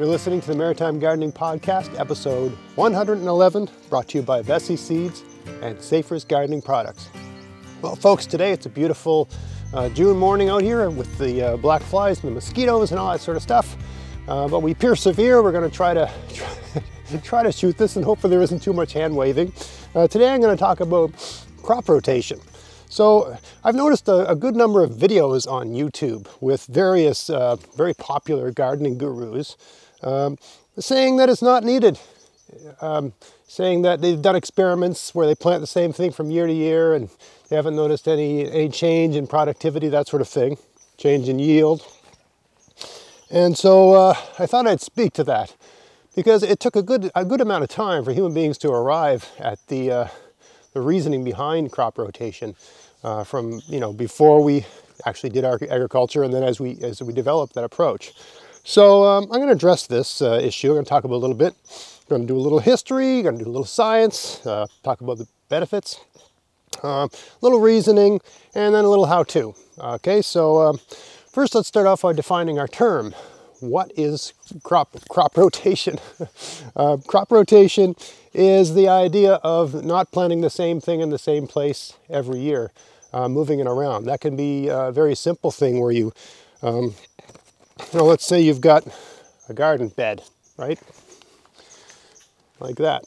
You're listening to the Maritime Gardening Podcast, episode 111, brought to you by Veseys Seeds and Safer's Gardening Products. Well, folks, today it's a beautiful uh, June morning out here with the uh, black flies and the mosquitoes and all that sort of stuff. Uh, but we persevere. We're going to try to try to shoot this and hopefully there isn't too much hand waving. Uh, today I'm going to talk about crop rotation. So I've noticed a, a, good number of videos on YouTube with various uh, very popular gardening gurus um, saying that it's not needed, um, saying that they've done experiments where they plant the same thing from year to year and they haven't noticed any, any change in productivity, that sort of thing, change in yield. And so uh, I thought I'd speak to that because it took a good, a good amount of time for human beings to arrive at the, uh, the reasoning behind crop rotation uh, from, you know, before we actually did our agriculture and then as we, as we developed that approach. So um, I'm going to address this uh, issue. I'm going to talk about a little bit. I'm going to do a little history, going to do a little science, uh, talk about the benefits, a uh, little reasoning, and then a little how-to. Okay, so um, first let's start off by defining our term. What is crop, crop rotation? Uh, crop rotation is the idea of not planting the same thing in the same place every year, uh, moving it around. That can be a very simple thing where you um, now let's say you've got a garden bed, right? Like that.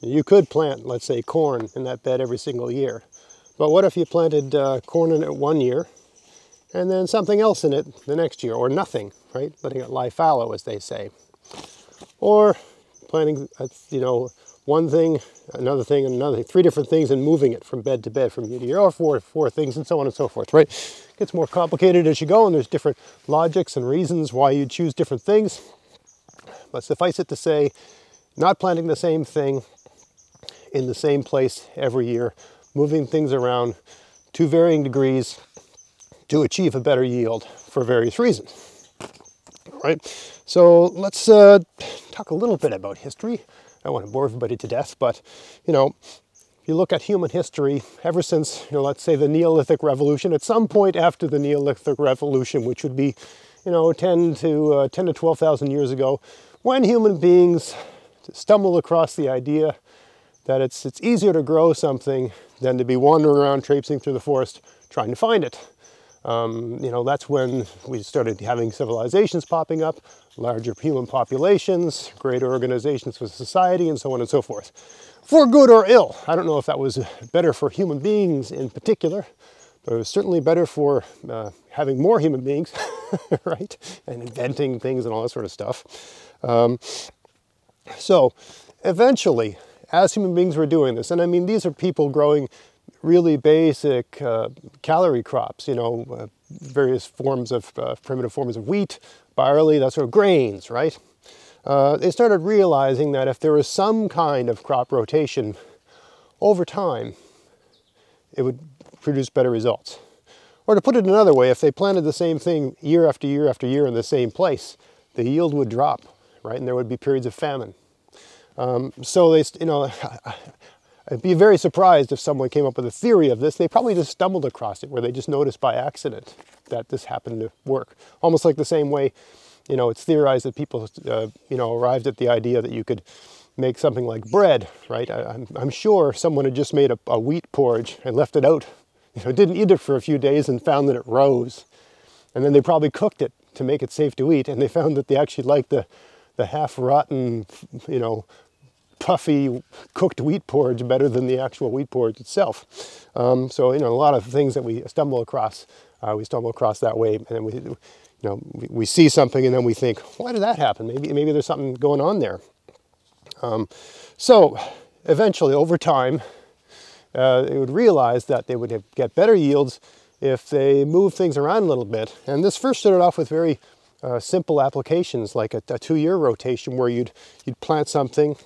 You could plant, let's say, corn in that bed every single year. But what if you planted uh, corn in it one year and then something else in it the next year, or nothing, right? Letting it lie fallow, as they say. Or planting, uh, you know, one thing, another thing, and another thing, three different things, and moving it from bed to bed from year to year, or four, four things, and so on and so forth, right? It gets more complicated as you go, and there's different logics and reasons why you choose different things. But suffice it to say, not planting the same thing in the same place every year, moving things around to varying degrees to achieve a better yield for various reasons. Right? So let's uh, talk a little bit about history. I don't want to bore everybody to death, but you know, if you look at human history, ever since, you know, let's say the Neolithic Revolution, at some point after the Neolithic Revolution, which would be, you know, 10 to uh, 10 to 12,000 years ago, when human beings stumbled across the idea that it's it's easier to grow something than to be wandering around traipsing through the forest trying to find it. Um, you know, that's when we started having civilizations popping up, larger human populations, greater organizations for society, and so on and so forth. For good or ill. I don't know if that was better for human beings in particular, but it was certainly better for uh, having more human beings, right? And inventing things and all that sort of stuff. Um, so eventually, as human beings were doing this, and I mean, these are people growing really basic uh, calorie crops, you know, uh, various forms of uh, primitive forms of wheat, barley, that sort of grains, right? Uh, they started realizing that if there was some kind of crop rotation over time, it would produce better results. Or to put it another way, if they planted the same thing year after year after year in the same place, the yield would drop, right? And there would be periods of famine. Um, so they, you know, I'd be very surprised if someone came up with a theory of this. They probably just stumbled across it where they just noticed by accident that this happened to work. Almost like the same way, you know, it's theorized that people, uh, you know, arrived at the idea that you could make something like bread, right? I, am sure someone had just made a, a, wheat porridge and left it out, you know, didn't eat it for a few days and found that it rose. And then they probably cooked it to make it safe to eat, and they found that they actually liked the, the half rotten, you know, puffy cooked wheat porridge better than the actual wheat porridge itself. Um, so, you know, a lot of things that we stumble across, uh, we stumble across that way, and then we, you know, we, we, see something and then we think, why did that happen? Maybe, maybe there's something going on there. Um, so, eventually, over time, uh, they would realize that they would have, get better yields if they move things around a little bit. And this first started off with very uh, simple applications like a, a two-year rotation where you'd you'd plant something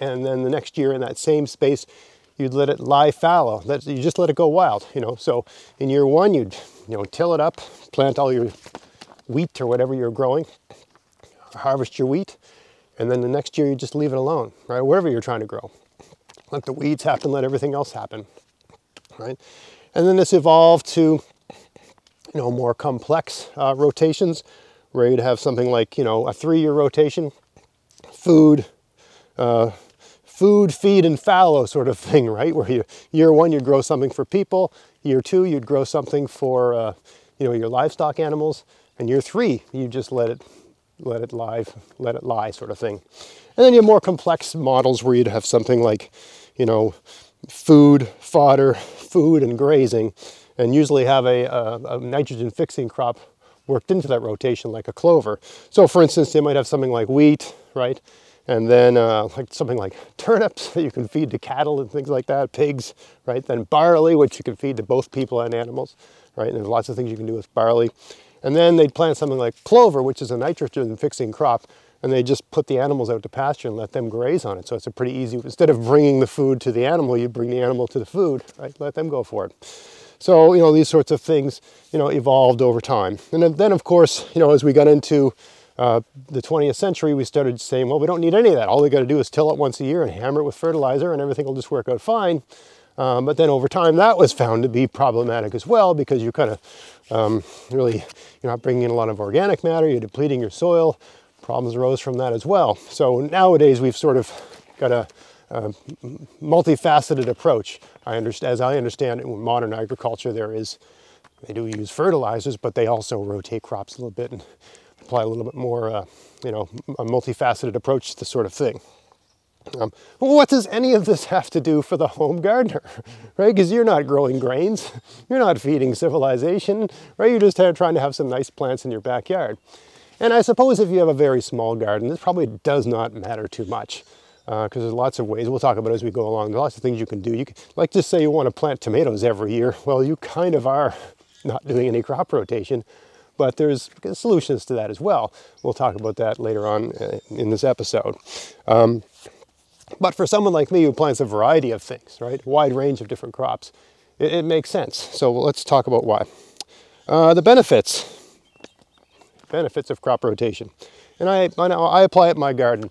and then the next year in that same space, you'd let it lie fallow. Let, you just let it go wild, you know. So in year one, you'd you know till it up, plant all your wheat or whatever you're growing, harvest your wheat, and then the next year you just leave it alone, right? Wherever you're trying to grow, let the weeds happen, let everything else happen, right? And then this evolved to you know more complex uh, rotations where you'd have something like, you know, a three year rotation, food, uh, food, feed, and fallow sort of thing, right? Where you, year one, you'd grow something for people, year two, you'd grow something for, uh, you know, your livestock animals, and year three, you just let it, let it live, let it lie sort of thing. And then you have more complex models where you'd have something like, you know, food, fodder, food, and grazing, and usually have a, a, a nitrogen fixing crop worked into that rotation like a clover. So for instance, they might have something like wheat, right? And then uh, like something like turnips that you can feed to cattle and things like that, pigs, right? Then barley, which you can feed to both people and animals, right? And there's lots of things you can do with barley. And then they'd plant something like clover, which is a nitrogen fixing crop, and they just put the animals out to pasture and let them graze on it. So it's a pretty easy, instead of bringing the food to the animal, you bring the animal to the food, right? Let them go for it. So, you know, these sorts of things, you know, evolved over time. And then, of course, you know, as we got into uh, the 20th century, we started saying, well, we don't need any of that. All we got to do is till it once a year and hammer it with fertilizer and everything will just work out fine. Um, but then over time, that was found to be problematic as well because you're kind of um, really, you're not bringing in a lot of organic matter, you're depleting your soil. Problems arose from that as well. So nowadays, we've sort of got a uh, multifaceted approach. I understand, as I understand it, modern agriculture, there is they do use fertilizers, but they also rotate crops a little bit and apply a little bit more, uh, you know, a multifaceted approach to this sort of thing. Um, what does any of this have to do for the home gardener, right? Because you're not growing grains, you're not feeding civilization, right? You're just trying to have some nice plants in your backyard. And I suppose if you have a very small garden, this probably does not matter too much because uh, there's lots of ways. We'll talk about as we go along. There's lots of things you can do. You can, like just say you want to plant tomatoes every year. Well, you kind of are not doing any crop rotation, but there's solutions to that as well. We'll talk about that later on uh, in this episode. Um, but for someone like me who plants a variety of things, right, wide range of different crops, it, it makes sense. So let's talk about why. Uh, the benefits, benefits of crop rotation, and I I, I apply it in my garden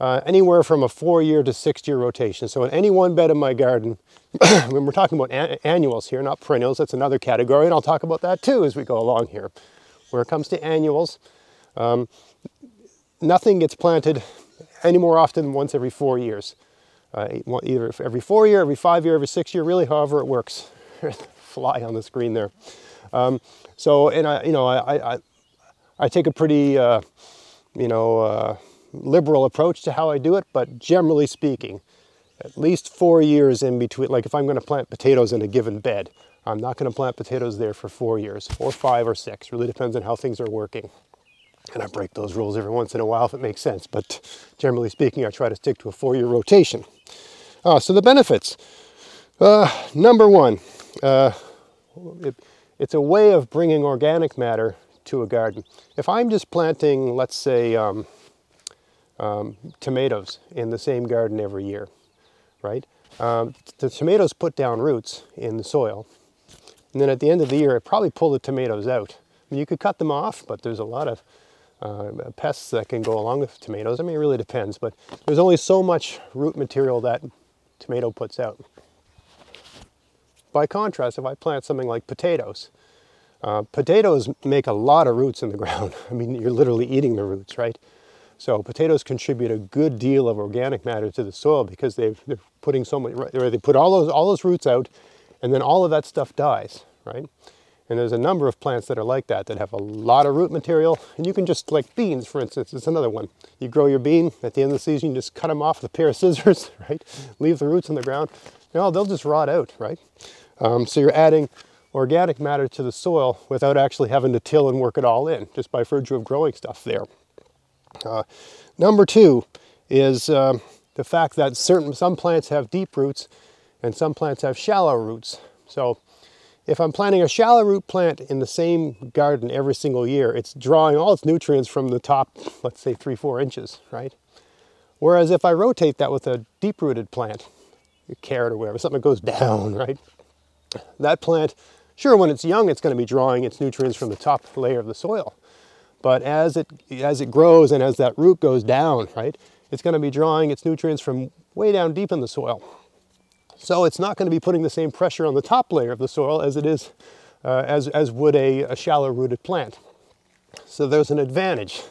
uh, anywhere from a four year to six year rotation. So in any one bed in my garden, when we're talking about an- annuals here, not perennials, that's another category, and I'll talk about that too as we go along here. Where it comes to annuals, um, nothing gets planted any more often than once every four years. Uh, either every four year, every five year, every six year, really, however it works. Fly on the screen there. Um, so, and I, you know, I, I, I take a pretty, uh, you know, uh, liberal approach to how I do it, but generally speaking, at least four years in between. Like if I'm going to plant potatoes in a given bed, I'm not going to plant potatoes there for four years, or five or six. Really depends on how things are working. And I break those rules every once in a while if it makes sense, but generally speaking, I try to stick to a four year rotation. Uh, so the benefits. Uh, number one, uh, it, it's a way of bringing organic matter to a garden. If I'm just planting, let's say, um, um, tomatoes in the same garden every year, right? Um, the tomatoes put down roots in the soil, and then at the end of the year, I probably pull the tomatoes out. I mean, you could cut them off, but there's a lot of uh, pests that can go along with tomatoes. I mean, it really depends, but there's only so much root material that tomato puts out. By contrast, if I plant something like potatoes, uh, potatoes make a lot of roots in the ground. I mean, you're literally eating the roots, right? So potatoes contribute a good deal of organic matter to the soil because they've, they're putting so much, right they put all those, all those roots out and then all of that stuff dies, right? And there's a number of plants that are like that, that have a lot of root material. And you can just, like beans, for instance, it's another one. You grow your bean, at the end of the season, you just cut them off with a pair of scissors, right? Leave the roots in the ground. Know, they'll just rot out, right? Um, so you're adding organic matter to the soil without actually having to till and work it all in, just by virtue of growing stuff there. Uh, number two is uh, the fact that certain some plants have deep roots and some plants have shallow roots. So if I'm planting a shallow root plant in the same garden every single year, it's drawing all its nutrients from the top, let's say three, four inches, right? Whereas if I rotate that with a deep rooted plant, a carrot or whatever, something that goes down, right? That plant, sure, when it's young, it's going to be drawing its nutrients from the top layer of the soil. But as it, as it grows and as that root goes down, right, it's going to be drawing its nutrients from way down deep in the soil. So it's not going to be putting the same pressure on the top layer of the soil as it is, uh, as, as would a, a shallow rooted plant. So there's an advantage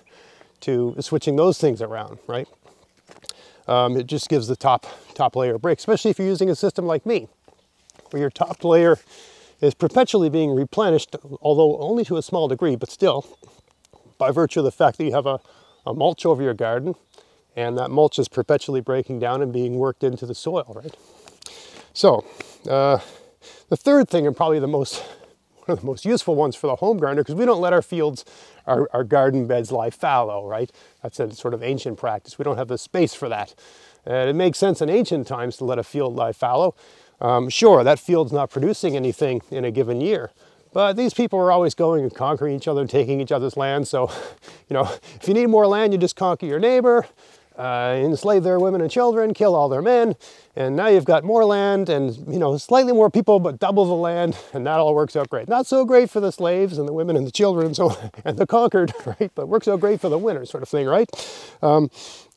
to switching those things around, right? Um, it just gives the top top layer a break, especially if you're using a system like me, where your top layer is perpetually being replenished, although only to a small degree, but still, by virtue of the fact that you have a, a mulch over your garden, and that mulch is perpetually breaking down and being worked into the soil, right? So, uh, the third thing, and probably the most one of the most useful ones for the home gardener, because we don't let our fields, our, our garden beds lie fallow, right? That's a sort of ancient practice. We don't have the space for that. And it makes sense in ancient times to let a field lie fallow. Um, sure, that field's not producing anything in a given year, but these people are always going and conquering each other and taking each other's land. So, you know, if you need more land, you just conquer your neighbor, uh, enslave their women and children, kill all their men, and now you've got more land and you know slightly more people, but double the land, and that all works out great. Not so great for the slaves and the women and the children, and so and the conquered, right? But works out great for the winners, sort of thing, right? Um,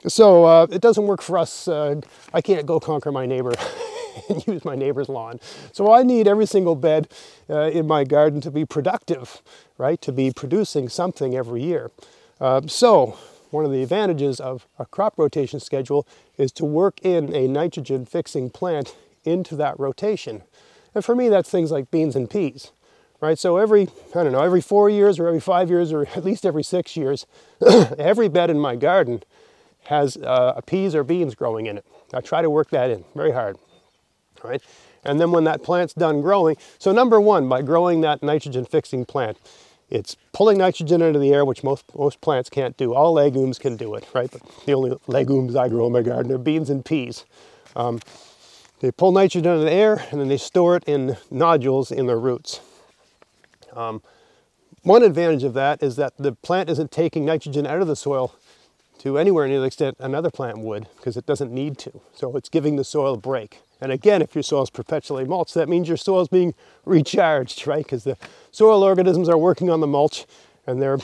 so uh, it doesn't work for us. Uh, I can't go conquer my neighbor. and use my neighbor's lawn. So I need every single bed uh, in my garden to be productive, right? To be producing something every year. Uh, so one of the advantages of a crop rotation schedule is to work in a nitrogen fixing plant into that rotation. And for me, that's things like beans and peas, right? So every, I don't know, every four years or every five years or at least every six years, every bed in my garden has uh, peas or beans growing in it. I try to work that in very hard, right? And then when that plant's done growing, so number one, by growing that nitrogen fixing plant, it's pulling nitrogen into the air, which most, most plants can't do. All legumes can do it, right? But the only legumes I grow in my garden are beans and peas. Um, they pull nitrogen into the air and then they store it in nodules in their roots. Um, one advantage of that is that the plant isn't taking nitrogen out of the soil to anywhere near the extent another plant would because it doesn't need to. So it's giving the soil a break. And again, if your soil is perpetually mulched, that means your soil is being recharged, right? Because the soil organisms are working on the mulch and they're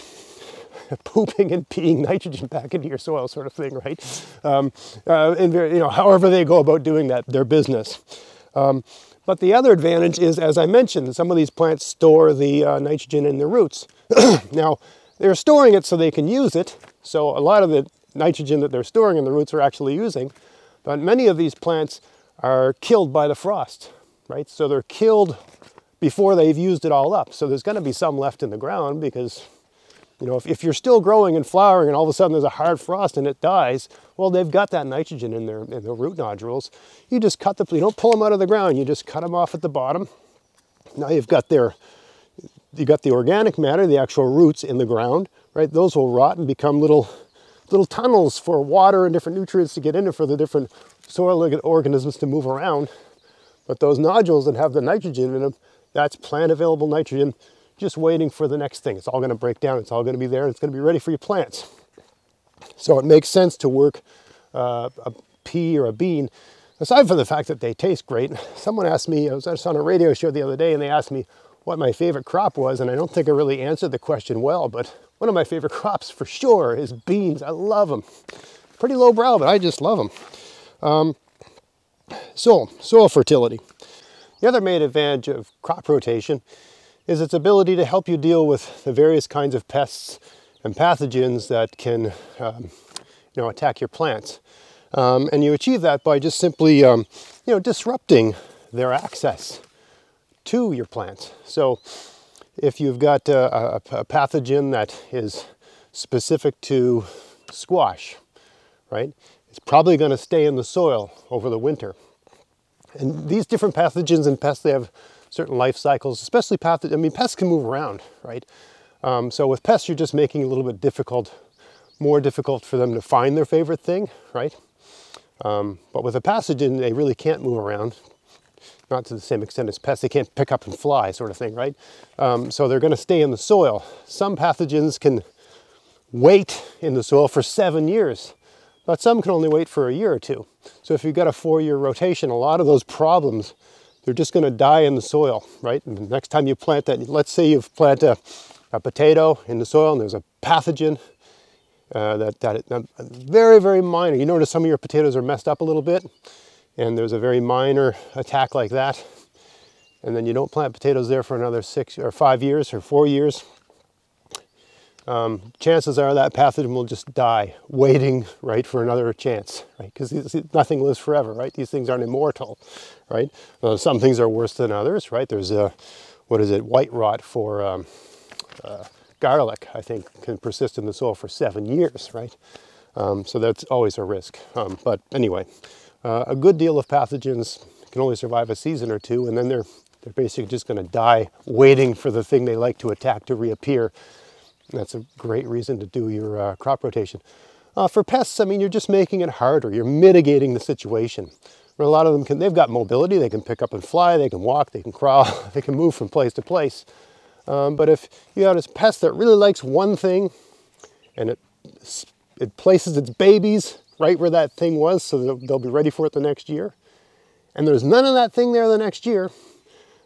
pooping and peeing nitrogen back into your soil, sort of thing, right? Um, uh, and you know, however they go about doing that, their business. Um, but the other advantage is, as I mentioned, some of these plants store the uh, nitrogen in their roots. now, they're storing it so they can use it. So a lot of the nitrogen that they're storing in the roots are actually using. But many of these plants are killed by the frost, right? So they're killed before they've used it all up. So there's going to be some left in the ground because, you know, if, if you're still growing and flowering and all of a sudden there's a hard frost and it dies, well, they've got that nitrogen in their, in their root nodules. You just cut the, you don't pull them out of the ground, you just cut them off at the bottom. Now you've got their, you got the organic matter, the actual roots in the ground, right? Those will rot and become little little tunnels for water and different nutrients to get in it for the different soil organisms to move around. But those nodules that have the nitrogen in them, that's plant available nitrogen just waiting for the next thing. It's all going to break down, it's all going to be there, and it's going to be ready for your plants. So it makes sense to work uh, a pea or a bean, aside from the fact that they taste great. Someone asked me, I was just on a radio show the other day, and they asked me what my favorite crop was, and I don't think I really answered the question well, but one of my favorite crops for sure is beans. I love them. Pretty low brow, but I just love them. Um, so, soil fertility. The other main advantage of crop rotation is its ability to help you deal with the various kinds of pests and pathogens that can um, you know, attack your plants. Um, and you achieve that by just simply um, you know, disrupting their access to your plants. So if you've got a, a, a pathogen that is specific to squash, right, it's probably going to stay in the soil over the winter. And these different pathogens and pests, they have certain life cycles, especially pathogens. I mean, pests can move around, right? Um, so with pests, you're just making it a little bit difficult, more difficult for them to find their favorite thing, right? Um, but with a pathogen, they really can't move around not to the same extent as pests. They can't pick up and fly, sort of thing, right? Um, so they're going to stay in the soil. Some pathogens can wait in the soil for seven years, but some can only wait for a year or two. So if you've got a four-year rotation, a lot of those problems, they're just going to die in the soil, right? And the next time you plant that, let's say you've planted a, a potato in the soil and there's a pathogen uh, that, that uh, very, very minor. You notice some of your potatoes are messed up a little bit and there's a very minor attack like that, and then you don't plant potatoes there for another six or five years or four years, um, chances are that pathogen will just die waiting right for another chance right? Because nothing lives forever right? These things aren't immortal right? Uh, some things are worse than others right? There's a what is it white rot for um, uh, garlic i think can persist in the soil for seven years right? Um, so that's always a risk. Um, but anyway uh, a good deal of pathogens can only survive a season or two and then they're they're basically just going to die waiting for the thing they like to attack to reappear that's a great reason to do your uh, crop rotation. Uh, for pests, I mean, you're just making it harder. You're mitigating the situation. a lot of them can, they've got mobility. They can pick up and fly. They can walk. They can crawl. they can move from place to place. Um, but if you have a pest that really likes one thing, and it it places its babies right where that thing was, so they'll, they'll be ready for it the next year, and there's none of that thing there the next year,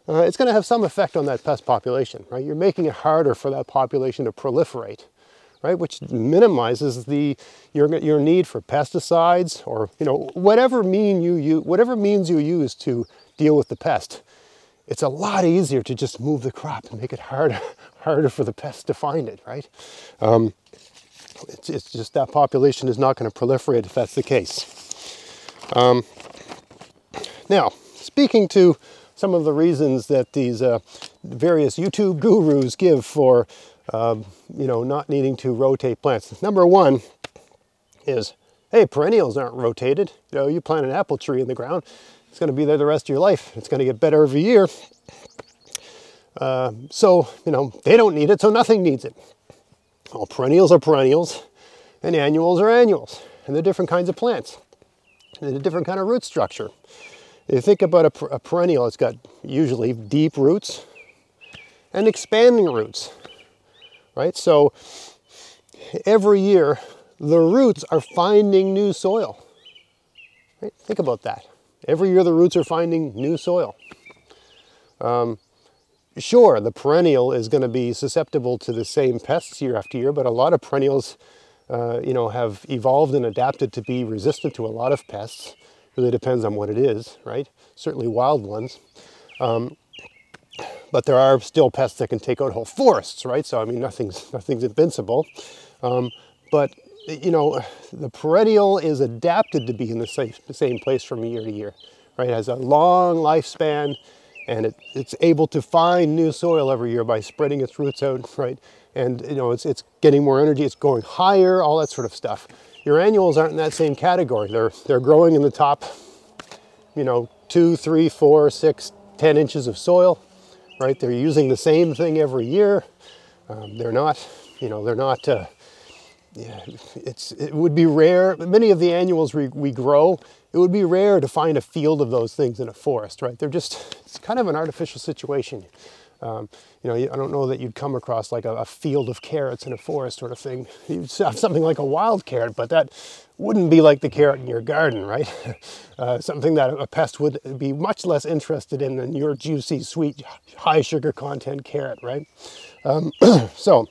uh, it's going to have some effect on that pest population, right? You're making it harder for that population to proliferate, right? Which minimizes the your, your need for pesticides or you know whatever mean you use, whatever means you use to deal with the pest. It's a lot easier to just move the crop and make it harder harder for the pest to find it, right? Um, it's, it's, just that population is not going to proliferate if that's the case. Um, now, speaking to some of the reasons that these uh, various YouTube gurus give for, um, you know, not needing to rotate plants. Number one is, hey, perennials aren't rotated. You know, you plant an apple tree in the ground, it's going to be there the rest of your life. It's going to get better every year. Uh, so, you know, they don't need it, so nothing needs it. All perennials are perennials, and annuals are annuals, and they're different kinds of plants, and a different kind of root structure. If you think about a, a perennial, it's got usually deep roots and expanding roots, right? So every year, the roots are finding new soil. Right? Think about that. Every year, the roots are finding new soil. Um, sure, the perennial is going to be susceptible to the same pests year after year, but a lot of perennials, uh, you know, have evolved and adapted to be resistant to a lot of pests really depends on what it is, right? Certainly wild ones. Um, but there are still pests that can take out whole forests, right? So I mean, nothing's nothing's invincible. Um, but you know, the perennial is adapted to be in the same, the same place from year to year, right? It has a long lifespan, and it, it's able to find new soil every year by spreading its roots out, right? And you know, it's it's getting more energy, it's going higher, all that sort of stuff. Your annuals aren't in that same category. They're, they're growing in the top, you know, two, three, four, six, ten inches of soil, right? They're using the same thing every year. Um, they're not, you know, they're not, uh, yeah, it's, it would be rare. Many of the annuals we, we grow, it would be rare to find a field of those things in a forest, right? They're just, it's kind of an artificial situation. Um, you know, I don't know that you'd come across like a, a, field of carrots in a forest sort of thing. You'd have something like a wild carrot, but that wouldn't be like the carrot in your garden, right? Uh, something that a pest would be much less interested in than your juicy, sweet, high sugar content carrot, right? Um, so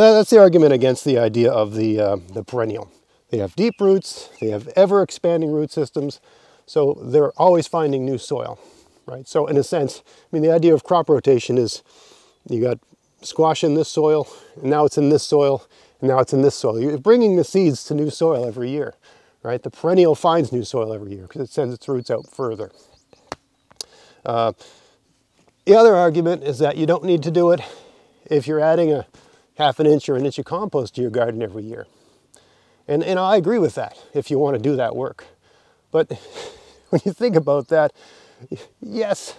that's the argument against the idea of the, uh, the perennial. They have deep roots, they have ever expanding root systems, so they're always finding new soil right? So in a sense, I mean, the idea of crop rotation is you got squash in this soil, and now it's in this soil, and now it's in this soil. You're bringing the seeds to new soil every year, right? The perennial finds new soil every year because it sends its roots out further. Uh, the other argument is that you don't need to do it if you're adding a half an inch or an inch of compost to your garden every year. And, and I agree with that if you want to do that work. But when you think about that, yes,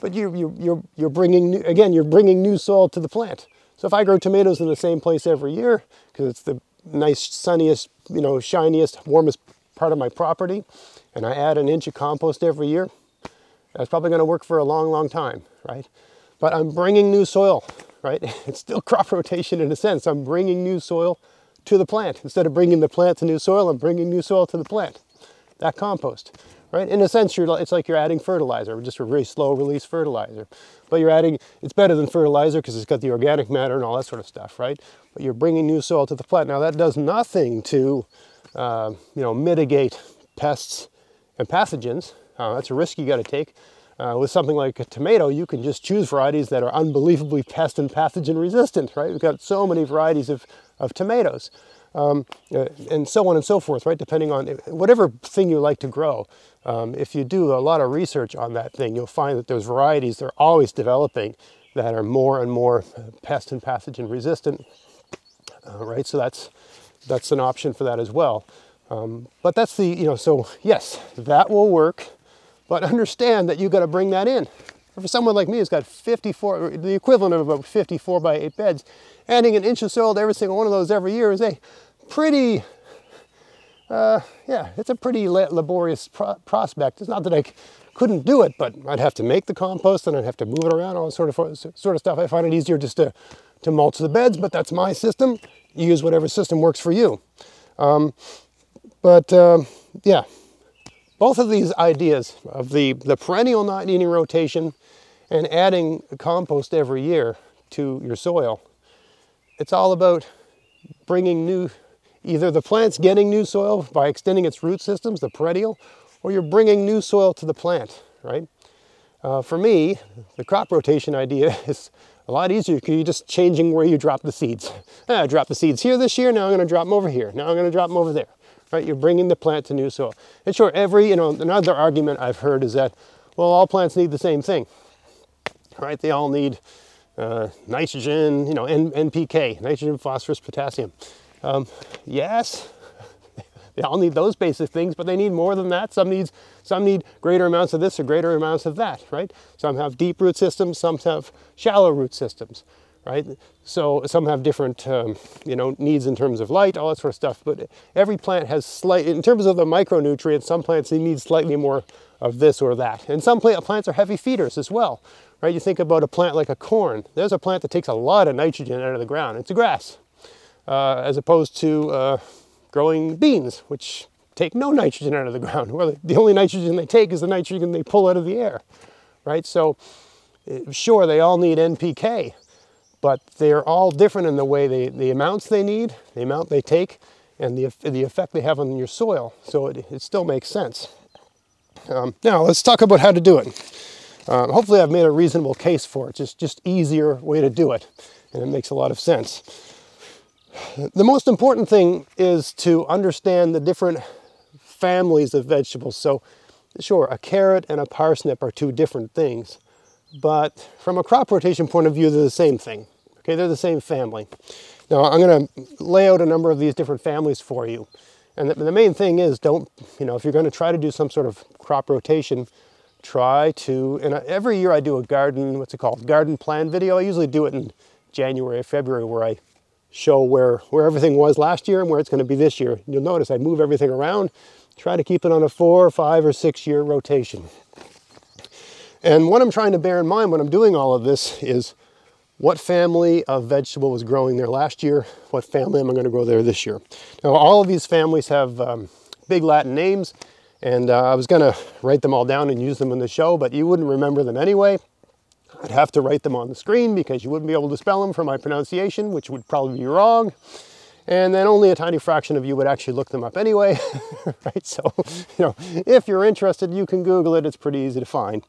but you, you, you're, you're bringing, new, again, you're bringing new soil to the plant. So if I grow tomatoes in the same place every year, because it's the nice, sunniest, you know, shiniest, warmest part of my property, and I add an inch of compost every year, that's probably going to work for a long, long time, right? But I'm bringing new soil, right? It's still crop rotation in a sense. I'm bringing new soil to the plant. Instead of bringing the plant to new soil, I'm bringing new soil to the plant. That compost right? In a sense, you're, it's like you're adding fertilizer, just a very slow release fertilizer. But you're adding, it's better than fertilizer because it's got the organic matter and all that sort of stuff, right? But you're bringing new soil to the plant. Now that does nothing to, uh, you know, mitigate pests and pathogens. Uh, that's a risk you got to take. Uh, with something like a tomato, you can just choose varieties that are unbelievably pest and pathogen resistant, right? We've got so many varieties of, of tomatoes, um, uh, and so on and so forth, right? Depending on whatever thing you like to grow. Um, if you do a lot of research on that thing, you'll find that those varieties that are always developing that are more and more pest and pathogen resistant, uh, right? So that's that's an option for that as well. Um, but that's the you know so yes, that will work, but understand that you've got to bring that in. For someone like me who's got 54, the equivalent of about 54 by 8 beds, adding an inch of soil to every single one of those every year is a pretty uh, yeah, it's a pretty laborious pro- prospect. It's not that I c- couldn't do it, but I'd have to make the compost and I'd have to move it around, all sort of sort of stuff. I find it easier just to to mulch the beds, but that's my system. You use whatever system works for you. Um, but um, yeah, both of these ideas of the the perennial not needing rotation and adding compost every year to your soil, it's all about bringing new Either the plant's getting new soil by extending its root systems, the perennial, or you're bringing new soil to the plant, right? Uh, for me, the crop rotation idea is a lot easier because you're just changing where you drop the seeds. Ah, I drop the seeds here this year, now I'm going to drop them over here. Now I'm going to drop them over there, right? You're bringing the plant to new soil. And sure, every, you know, another argument I've heard is that, well, all plants need the same thing, right? They all need uh, nitrogen, you know, N- NPK, nitrogen, phosphorus, potassium. Um, yes, they all need those basic things, but they need more than that. Some needs some need greater amounts of this or greater amounts of that, right? Some have deep root systems, some have shallow root systems, right? So some have different, um, you know, needs in terms of light, all that sort of stuff. But every plant has slight, in terms of the micronutrients, some plants they need slightly more of this or that. And some plant, plants are heavy feeders as well, right? You think about a plant like a corn. There's a plant that takes a lot of nitrogen out of the ground. It's a grass, uh, as opposed to uh, growing beans, which take no nitrogen out of the ground. Well, the only nitrogen they take is the nitrogen they pull out of the air, right? So, uh, sure, they all need NPK, but they're all different in the way they, the amounts they need, the amount they take, and the, the effect they have on your soil. So it, it still makes sense. Um, now, let's talk about how to do it. Um, hopefully, I've made a reasonable case for it, just, just easier way to do it, and it makes a lot of sense. The most important thing is to understand the different families of vegetables. So, sure, a carrot and a parsnip are two different things, but from a crop rotation point of view, they're the same thing. Okay, they're the same family. Now, I'm going to lay out a number of these different families for you. And the, the main thing is don't, you know, if you're going to try to do some sort of crop rotation, try to, and every year I do a garden, what's it called, garden plan video. I usually do it in January, February, where I show where, where everything was last year and where it's going to be this year. You'll notice I move everything around, try to keep it on a four, five, or six year rotation. And what I'm trying to bear in mind when I'm doing all of this is what family of vegetable was growing there last year, what family am I going to grow there this year. Now, all of these families have um, big Latin names, and uh, I was going to write them all down and use them in the show, but you wouldn't remember them anyway. I'd have to write them on the screen because you wouldn't be able to spell them for my pronunciation, which would probably be wrong. And then only a tiny fraction of you would actually look them up anyway, right? So, you know, if you're interested, you can Google it. It's pretty easy to find.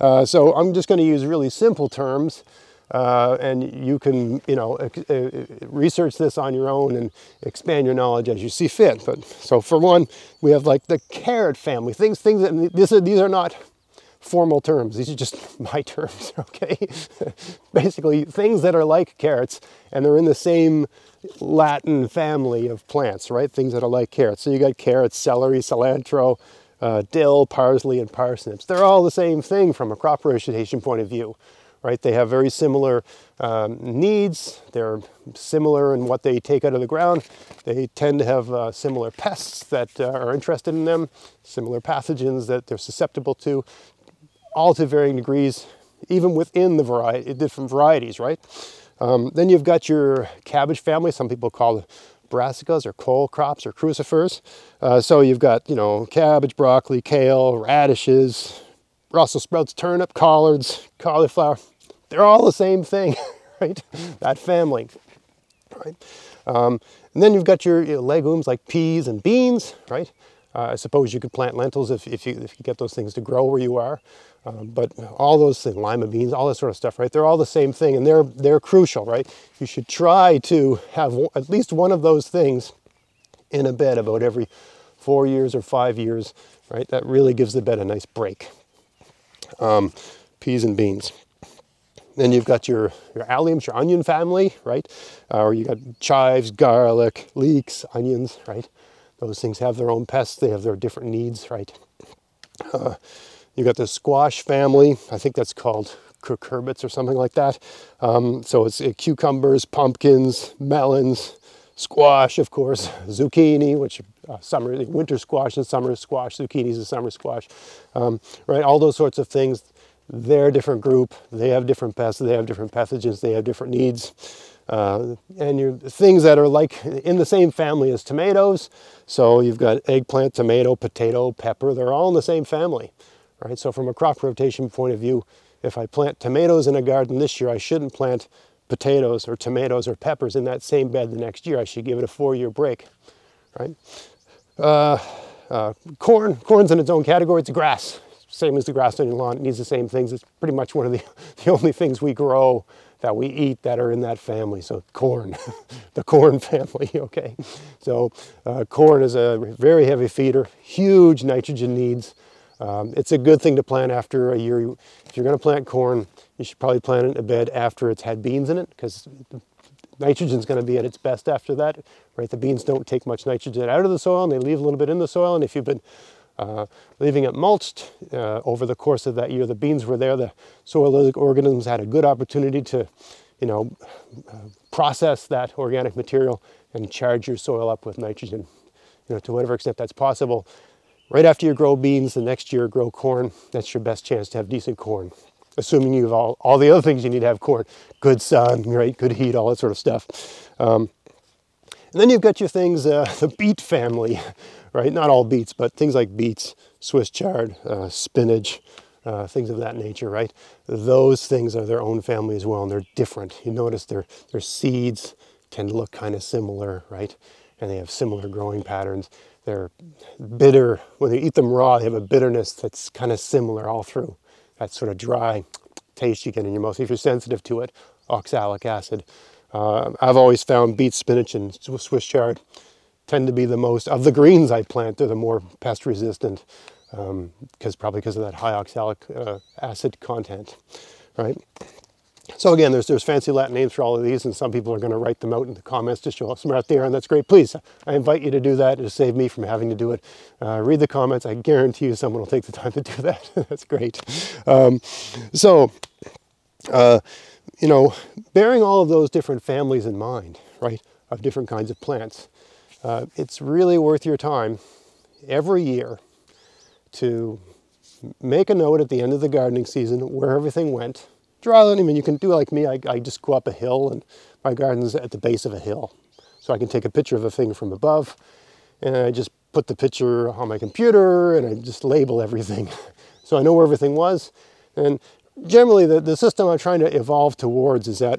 Uh, so I'm just going to use really simple terms. Uh, and you can, you know, uh, research this on your own and expand your knowledge as you see fit. But so for one, we have like the carrot family, things, things that this are, these are not formal terms. These are just my terms, okay? Basically, things that are like carrots and they're in the same Latin family of plants, right? Things that are like carrots. So you got carrots, celery, cilantro, uh, dill, parsley, and parsnips. They're all the same thing from a crop rotation point of view, right? They have very similar um, needs. They're similar in what they take out of the ground. They tend to have uh, similar pests that uh, are interested in them, similar pathogens that they're susceptible to all to varying degrees, even within the variety, different varieties, right? Um, then you've got your cabbage family. Some people call brassicas or cole crops or crucifers. Uh, so you've got, you know, cabbage, broccoli, kale, radishes, Brussels sprouts, turnip, collards, cauliflower. They're all the same thing, right? that family, right? Um, and then you've got your you know, legumes like peas and beans, right? Uh, I suppose you could plant lentils if, if, you, if you get those things to grow where you are. Um, but all those things, lima beans, all that sort of stuff, right? They're all the same thing and they're, they're crucial, right? You should try to have at least one of those things in a bed about every four years or five years, right? That really gives the bed a nice break. Um, peas and beans. Then you've got your, your alliums, your onion family, right? Uh, or you got chives, garlic, leeks, onions, right? Those things have their own pests. They have their different needs, right? Uh, you got the squash family. I think that's called cucurbits or something like that. Um, so it's uh, cucumbers, pumpkins, melons, squash, of course, zucchini, which uh, summer, winter squash and summer squash, zucchini is a summer squash, um, right? All those sorts of things. They're a different group. They have different pests. They have different pathogens. They have different needs. Uh, and your things that are like in the same family as tomatoes. So you've got eggplant, tomato, potato, pepper. They're all in the same family, right? So from a crop rotation point of view, if I plant tomatoes in a garden this year, I shouldn't plant potatoes or tomatoes or peppers in that same bed the next year. I should give it a four-year break, right? Uh, uh, corn, corn's in its own category. It's grass, same as the grass on your lawn. It needs the same things. It's pretty much one of the, the only things we grow that we eat that are in that family. So corn, the corn family, okay? So uh, corn is a very heavy feeder, huge nitrogen needs. Um, it's a good thing to plant after a year. If you're gonna plant corn, you should probably plant it in a bed after it's had beans in it because nitrogen's going to be at its best after that, right? The beans don't take much nitrogen out of the soil and they leave a little bit in the soil. And if you've been uh, leaving it mulched uh, over the course of that year. The beans were there. The soil organisms had a good opportunity to, you know, uh, process that organic material and charge your soil up with nitrogen, you know, to whatever extent that's possible. Right after you grow beans, the next year grow corn. That's your best chance to have decent corn, assuming you have all, all the other things you need to have corn, good sun, right, good heat, all that sort of stuff. Um, and then you've got your things, uh, the beet family, right? Not all beets, but things like beets, Swiss chard, uh, spinach, uh, things of that nature, right? Those things are their own family as well, and they're different. You notice their, their seeds tend to look kind of similar, right? And they have similar growing patterns. They're bitter. When you eat them raw, they have a bitterness that's kind of similar all through. That sort of dry taste you get in your mouth. If you're sensitive to it, oxalic acid. Uh, I've always found beet, spinach, and Swiss chard tend to be the most of the greens I plant. They're the more pest resistant because um, probably because of that high oxalic uh, acid content, right? So again, there's there's fancy Latin names for all of these, and some people are going to write them out in the comments to show how smart they are, and that's great. Please, I invite you to do that to save me from having to do it. Uh, read the comments. I guarantee you, someone will take the time to do that. that's great. Um, so, uh, you know, bearing all of those different families in mind, right, of different kinds of plants, uh, it's really worth your time every year to make a note at the end of the gardening season where everything went. Draw, it, I mean, you can do like me, I, I just go up a hill and my garden's at the base of a hill. So I can take a picture of a thing from above and I just put the picture on my computer and I just label everything. so I know where everything was. And generally the, the system I'm trying to evolve towards is that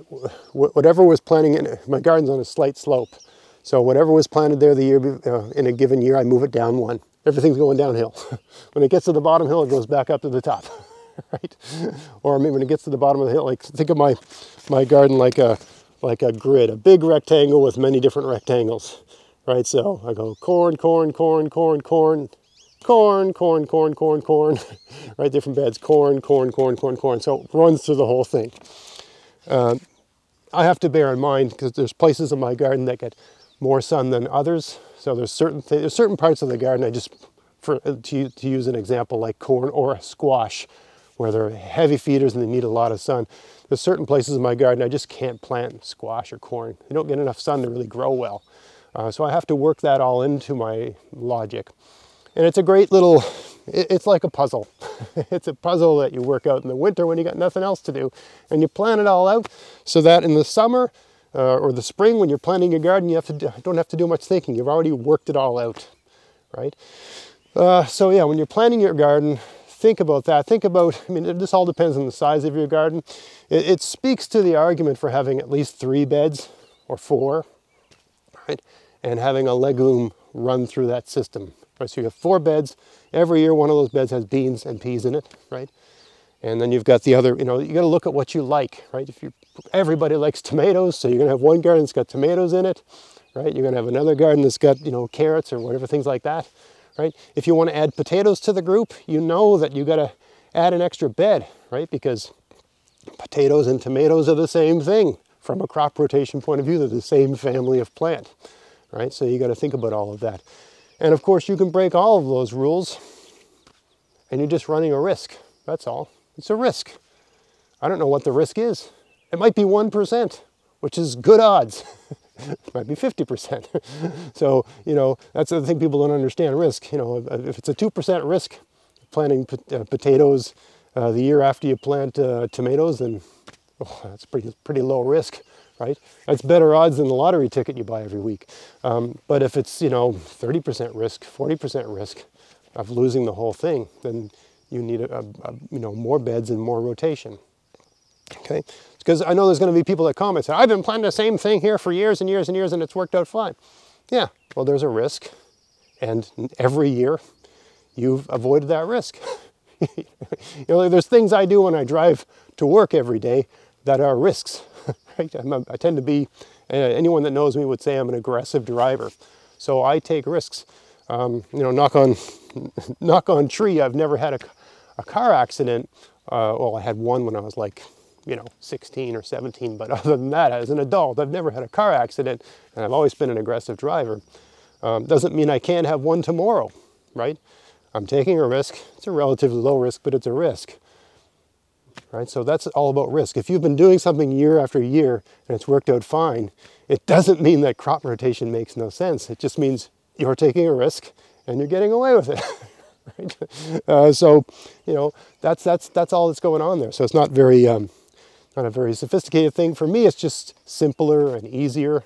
whatever was planting in my garden's on a slight slope. So whatever was planted there the year uh, in a given year, I move it down one. Everything's going downhill. when it gets to the bottom hill, it goes back up to the top, right? Or I mean, when it gets to the bottom of the hill, like think of my my garden like a like a grid, a big rectangle with many different rectangles, right? So I go corn, corn, corn, corn, corn, corn, corn, corn, corn, corn, right? Different beds, corn, corn, corn, corn, corn. So it runs through the whole thing. Uh, I have to bear in mind because there's places in my garden that get more sun than others. So there's certain th- there's certain parts of the garden I just for to, to use an example like corn or squash where they're heavy feeders and they need a lot of sun. There's certain places in my garden I just can't plant squash or corn. They don't get enough sun to really grow well. Uh, so I have to work that all into my logic. And it's a great little, it's like a puzzle. it's a puzzle that you work out in the winter when you got nothing else to do. And you plan it all out so that in the summer uh, or the spring when you're planting your garden, you have to do, don't have to do much thinking. You've already worked it all out, right? Uh, so yeah, when you're planting your garden, think about that. Think about, I mean, this all depends on the size of your garden. It, it speaks to the argument for having at least three beds or four, right? And having a legume run through that system. Right? So you have four beds. Every year, one of those beds has beans and peas in it, right? And then you've got the other, you know, you got to look at what you like, right? If you, everybody likes tomatoes, so you're going to have one garden that's got tomatoes in it, right? You're going to have another garden that's got, you know, carrots or whatever, things like that, right? If you want to add potatoes to the group, you know that you got to add an extra bed, right? Because potatoes and tomatoes are the same thing from a crop rotation point of view. They're the same family of plant, right? So you got to think about all of that. And of course, you can break all of those rules and you're just running a risk. That's all. It's a risk. I don't know what the risk is. It might be 1%, which is good odds. it might be 50%. so, you know, that's the thing people don't understand risk. You know, if it's a 2% risk planting uh, potatoes uh, the year after you plant uh, tomatoes, then oh, that's pretty, pretty low risk, right? That's better odds than the lottery ticket you buy every week. Um, but if it's, you know, 30% risk, 40% risk of losing the whole thing, then you need a, a, a, you know more beds and more rotation. Okay, because I know there's going to be people that comment say I've been planting the same thing here for years and years and years and it's worked out fine. Yeah, well there's a risk, and every year you've avoided that risk. you know, there's things I do when I drive to work every day that are risks. Right? A, i tend to be uh, anyone that knows me would say I'm an aggressive driver, so I take risks. Um, you know, knock on knock on tree. I've never had a a car accident, uh, well, I had one when I was like, you know, 16 or 17, but other than that, as an adult, I've never had a car accident, and I've always been an aggressive driver. Um, doesn't mean I can't have one tomorrow, right? I'm taking a risk. It's a relatively low risk, but it's a risk, right? So that's all about risk. If you've been doing something year after year and it's worked out fine, it doesn't mean that crop rotation makes no sense. It just means you're taking a risk and you're getting away with it. right? Uh, so, you know, that's that's that's all that's going on there. So it's not very um, not a very sophisticated thing for me. It's just simpler and easier.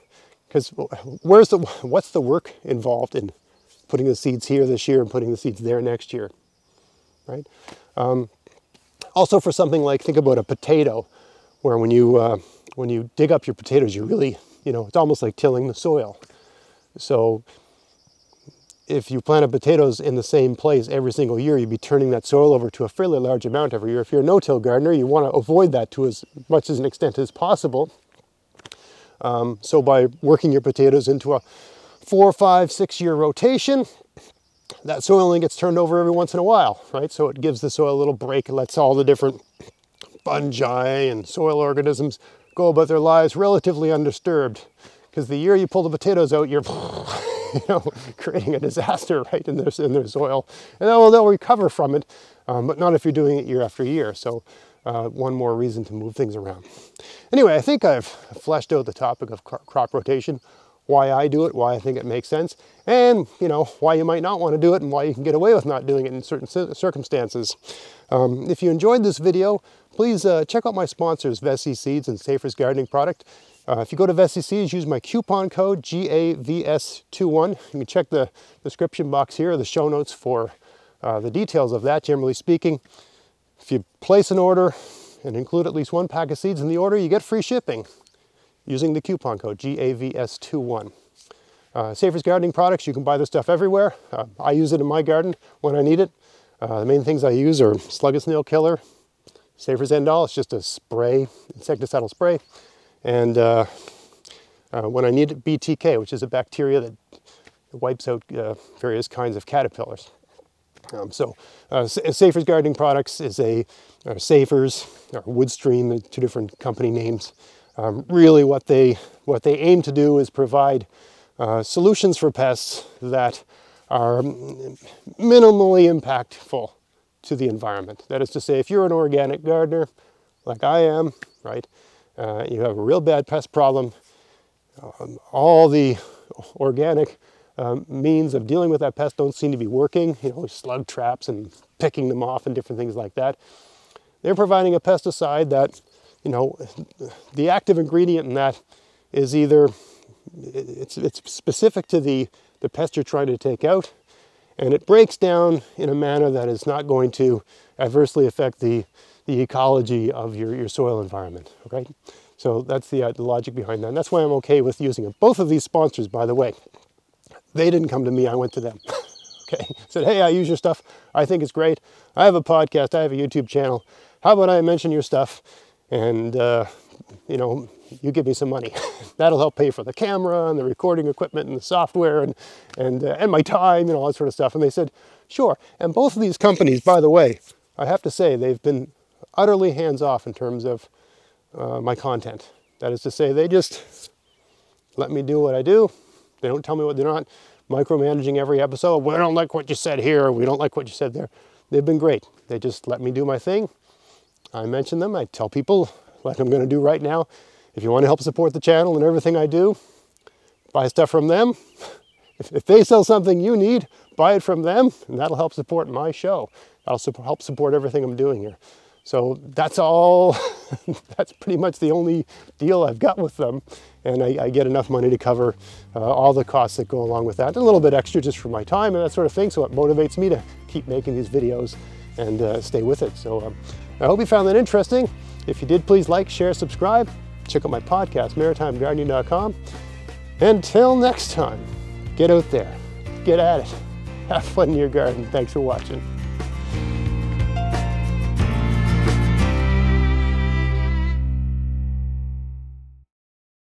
Because where's the what's the work involved in putting the seeds here this year and putting the seeds there next year, right? Um, also, for something like think about a potato, where when you uh, when you dig up your potatoes, you're really you know it's almost like tilling the soil. So if you planted potatoes in the same place every single year, you'd be turning that soil over to a fairly large amount every year. If you're a no-till gardener, you want to avoid that to as much as an extent as possible. Um, so by working your potatoes into a four, five, six-year rotation, that soil only gets turned over every once in a while, right? So it gives the soil a little break, and lets all the different fungi and soil organisms go about their lives relatively undisturbed. Because the year you pull the potatoes out, you're you know, creating a disaster right in their, in their soil. And they'll, they'll recover from it, um, but not if you're doing it year after year. So uh, one more reason to move things around. Anyway, I think I've fleshed out the topic of crop rotation, why I do it, why I think it makes sense, and you know why you might not want to do it, and why you can get away with not doing it in certain circumstances. Um, if you enjoyed this video, please uh, check out my sponsors, Veseys Seeds and Safer's Gardening Product. Uh, if you go to Veseys, use my coupon code GAVS21. You can check the description box here, the show notes for uh, the details of that, generally speaking. If you place an order and include at least one pack of seeds in the order, you get free shipping using the coupon code GAVS21. Uh, Safer's Gardening Products, you can buy this stuff everywhere. Uh, I use it in my garden when I need it. Uh, the main things I use are slug and snail killer, Safer's All. it's just a spray, insecticidal spray, and uh, uh, when I need it, BTK, which is a bacteria that wipes out uh, various kinds of caterpillars. Um, so uh, Safer's Gardening Products is a, Safer's, or Woodstream, two different company names. Um, really what they, what they aim to do is provide uh, solutions for pests that are minimally impactful to the environment. That is to say, if you're an organic gardener, like I am, right, uh, you have a real bad pest problem. Um, all the organic um, means of dealing with that pest don't seem to be working, you know, slug traps and picking them off and different things like that. They're providing a pesticide that, you know, the active ingredient in that is either it's, it's specific to the, the pest you're trying to take out, and it breaks down in a manner that is not going to adversely affect the the ecology of your, your soil environment, okay? So that's the, uh, the logic behind that. And that's why I'm okay with using it. Both of these sponsors, by the way, They didn't come to me, I went to them. okay, said, hey, I use your stuff. I think it's great. I have a podcast, I have a YouTube channel. How about I mention your stuff and, uh, you know, you give me some money. That'll help pay for the camera and the recording equipment and the software and, and, uh, and my time and all that sort of stuff. And they said, sure. And both of these companies, by the way, I have to say, they've been utterly hands off in terms of uh, my content. That is to say, they just let me do what I do. They don't tell me what they're not micromanaging every episode. We don't like what you said here. We don't like what you said there. They've been great. They just let me do my thing. I mention them. I tell people, like I'm going to do right now, if you want to help support the channel and everything I do, buy stuff from them. If, if they sell something you need, buy it from them, and that'll help support my show. That'll help support everything I'm doing here. So that's all, that's pretty much the only deal I've got with them. And I, I get enough money to cover uh, all the costs that go along with that. And a little bit extra just for my time and that sort of thing. So it motivates me to keep making these videos and uh, stay with it. So um, I hope you found that interesting. If you did, please like, share, subscribe. Check out my podcast, maritimegardening.com. Until next time, get out there, get at it, have fun in your garden. Thanks for watching.